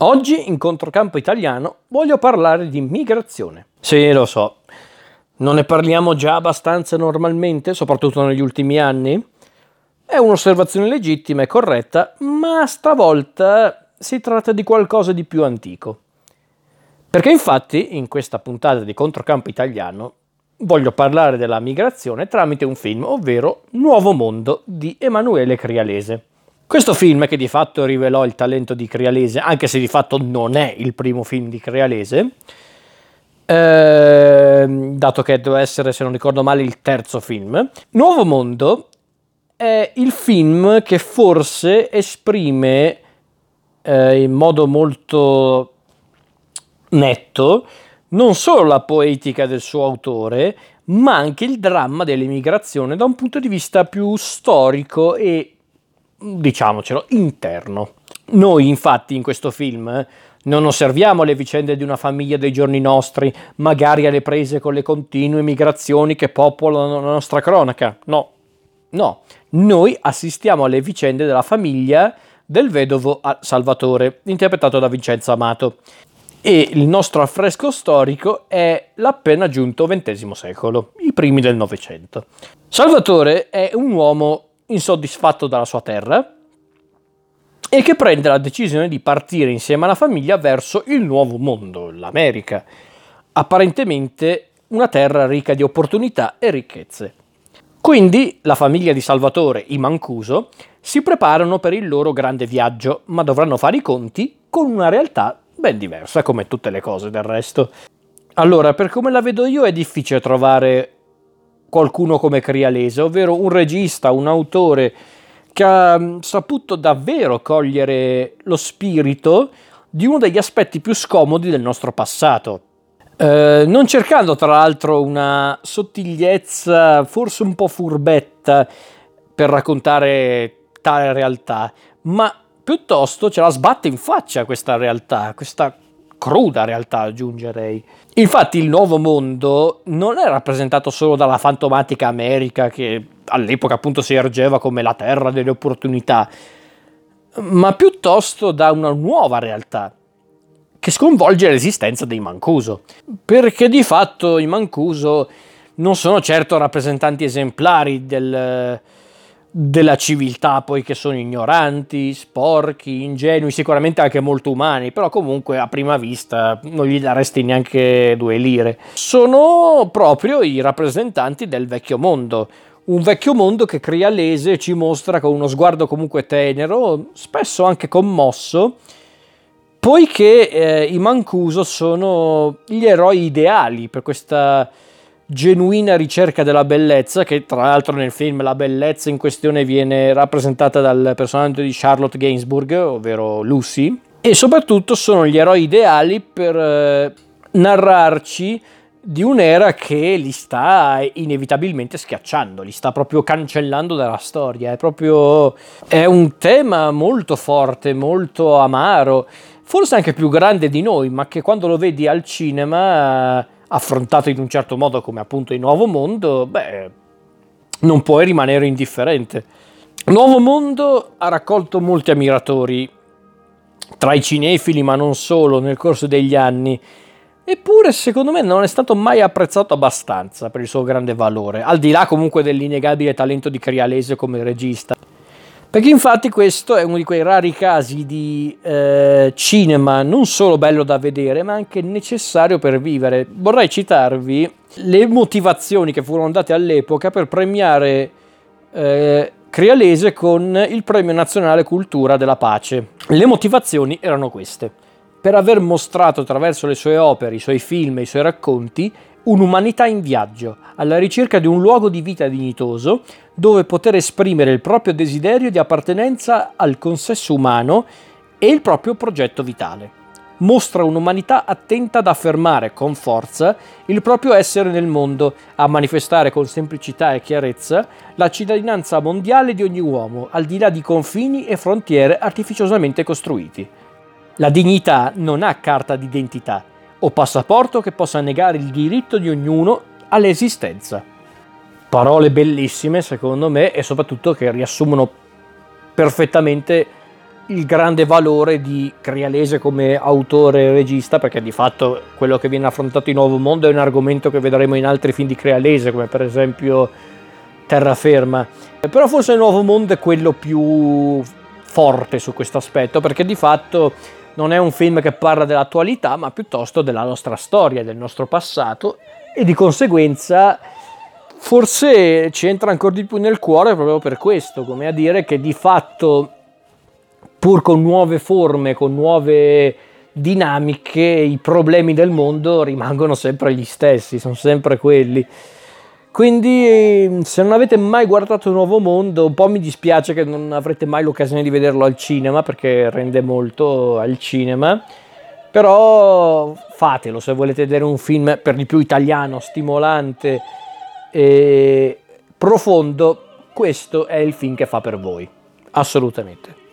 Oggi in Controcampo Italiano voglio parlare di migrazione. Sì, lo so, non ne parliamo già abbastanza normalmente, soprattutto negli ultimi anni? È un'osservazione legittima e corretta, ma stavolta si tratta di qualcosa di più antico. Perché infatti in questa puntata di Controcampo Italiano voglio parlare della migrazione tramite un film, ovvero Nuovo Mondo di Emanuele Crialese. Questo film che di fatto rivelò il talento di Crialese, anche se di fatto non è il primo film di Crialese, eh, dato che deve essere, se non ricordo male, il terzo film, Nuovo Mondo è il film che forse esprime eh, in modo molto netto non solo la poetica del suo autore, ma anche il dramma dell'emigrazione da un punto di vista più storico e diciamocelo, interno. Noi infatti in questo film non osserviamo le vicende di una famiglia dei giorni nostri, magari alle prese con le continue migrazioni che popolano la nostra cronaca. No, no, noi assistiamo alle vicende della famiglia del vedovo Salvatore, interpretato da Vincenzo Amato. E il nostro affresco storico è l'appena giunto XX secolo, i primi del Novecento. Salvatore è un uomo insoddisfatto dalla sua terra e che prende la decisione di partire insieme alla famiglia verso il nuovo mondo, l'America, apparentemente una terra ricca di opportunità e ricchezze. Quindi la famiglia di Salvatore, i Mancuso, si preparano per il loro grande viaggio, ma dovranno fare i conti con una realtà ben diversa, come tutte le cose del resto. Allora, per come la vedo io, è difficile trovare qualcuno come Crialese, ovvero un regista, un autore che ha mm, saputo davvero cogliere lo spirito di uno degli aspetti più scomodi del nostro passato. Eh, non cercando tra l'altro una sottigliezza forse un po' furbetta per raccontare tale realtà, ma piuttosto ce la sbatte in faccia questa realtà, questa cruda realtà aggiungerei. Infatti il nuovo mondo non è rappresentato solo dalla fantomatica America che all'epoca appunto si ergeva come la terra delle opportunità, ma piuttosto da una nuova realtà che sconvolge l'esistenza dei Mancuso, perché di fatto i Mancuso non sono certo rappresentanti esemplari del, della civiltà, poiché sono ignoranti, sporchi, ingenui, sicuramente anche molto umani, però comunque a prima vista non gli daresti neanche due lire. Sono proprio i rappresentanti del vecchio mondo, un vecchio mondo che Crialese ci mostra con uno sguardo comunque tenero, spesso anche commosso, poiché eh, i Mancuso sono gli eroi ideali per questa genuina ricerca della bellezza, che tra l'altro nel film la bellezza in questione viene rappresentata dal personaggio di Charlotte Gainsbourg, ovvero Lucy, e soprattutto sono gli eroi ideali per eh, narrarci di un'era che li sta inevitabilmente schiacciando, li sta proprio cancellando dalla storia, è proprio è un tema molto forte, molto amaro, forse anche più grande di noi, ma che quando lo vedi al cinema affrontato in un certo modo come appunto il Nuovo Mondo, beh, non puoi rimanere indifferente. Nuovo Mondo ha raccolto molti ammiratori tra i cinefili, ma non solo, nel corso degli anni. Eppure, secondo me, non è stato mai apprezzato abbastanza per il suo grande valore, al di là comunque dell'innegabile talento di Crialese come regista. Perché infatti questo è uno di quei rari casi di eh, cinema non solo bello da vedere, ma anche necessario per vivere. Vorrei citarvi le motivazioni che furono date all'epoca per premiare eh, Crialese con il Premio Nazionale Cultura della Pace. Le motivazioni erano queste. Per aver mostrato attraverso le sue opere, i suoi film e i suoi racconti un'umanità in viaggio, alla ricerca di un luogo di vita dignitoso dove poter esprimere il proprio desiderio di appartenenza al consesso umano e il proprio progetto vitale. Mostra un'umanità attenta ad affermare con forza il proprio essere nel mondo, a manifestare con semplicità e chiarezza la cittadinanza mondiale di ogni uomo, al di là di confini e frontiere artificiosamente costruiti. La dignità non ha carta d'identità, o passaporto che possa negare il diritto di ognuno all'esistenza. Parole bellissime secondo me e soprattutto che riassumono perfettamente il grande valore di Crialese come autore e regista, perché di fatto quello che viene affrontato in Nuovo Mondo è un argomento che vedremo in altri film di Crialese, come per esempio Terraferma. Però forse il Nuovo Mondo è quello più forte su questo aspetto, perché di fatto non è un film che parla dell'attualità, ma piuttosto della nostra storia, del nostro passato, e di conseguenza forse ci entra ancora di più nel cuore proprio per questo, come a dire che di fatto pur con nuove forme, con nuove dinamiche, i problemi del mondo rimangono sempre gli stessi, sono sempre quelli. Quindi se non avete mai guardato Nuovo Mondo, un po' mi dispiace che non avrete mai l'occasione di vederlo al cinema perché rende molto al cinema. Però fatelo se volete vedere un film per di più italiano, stimolante e profondo, questo è il film che fa per voi. Assolutamente.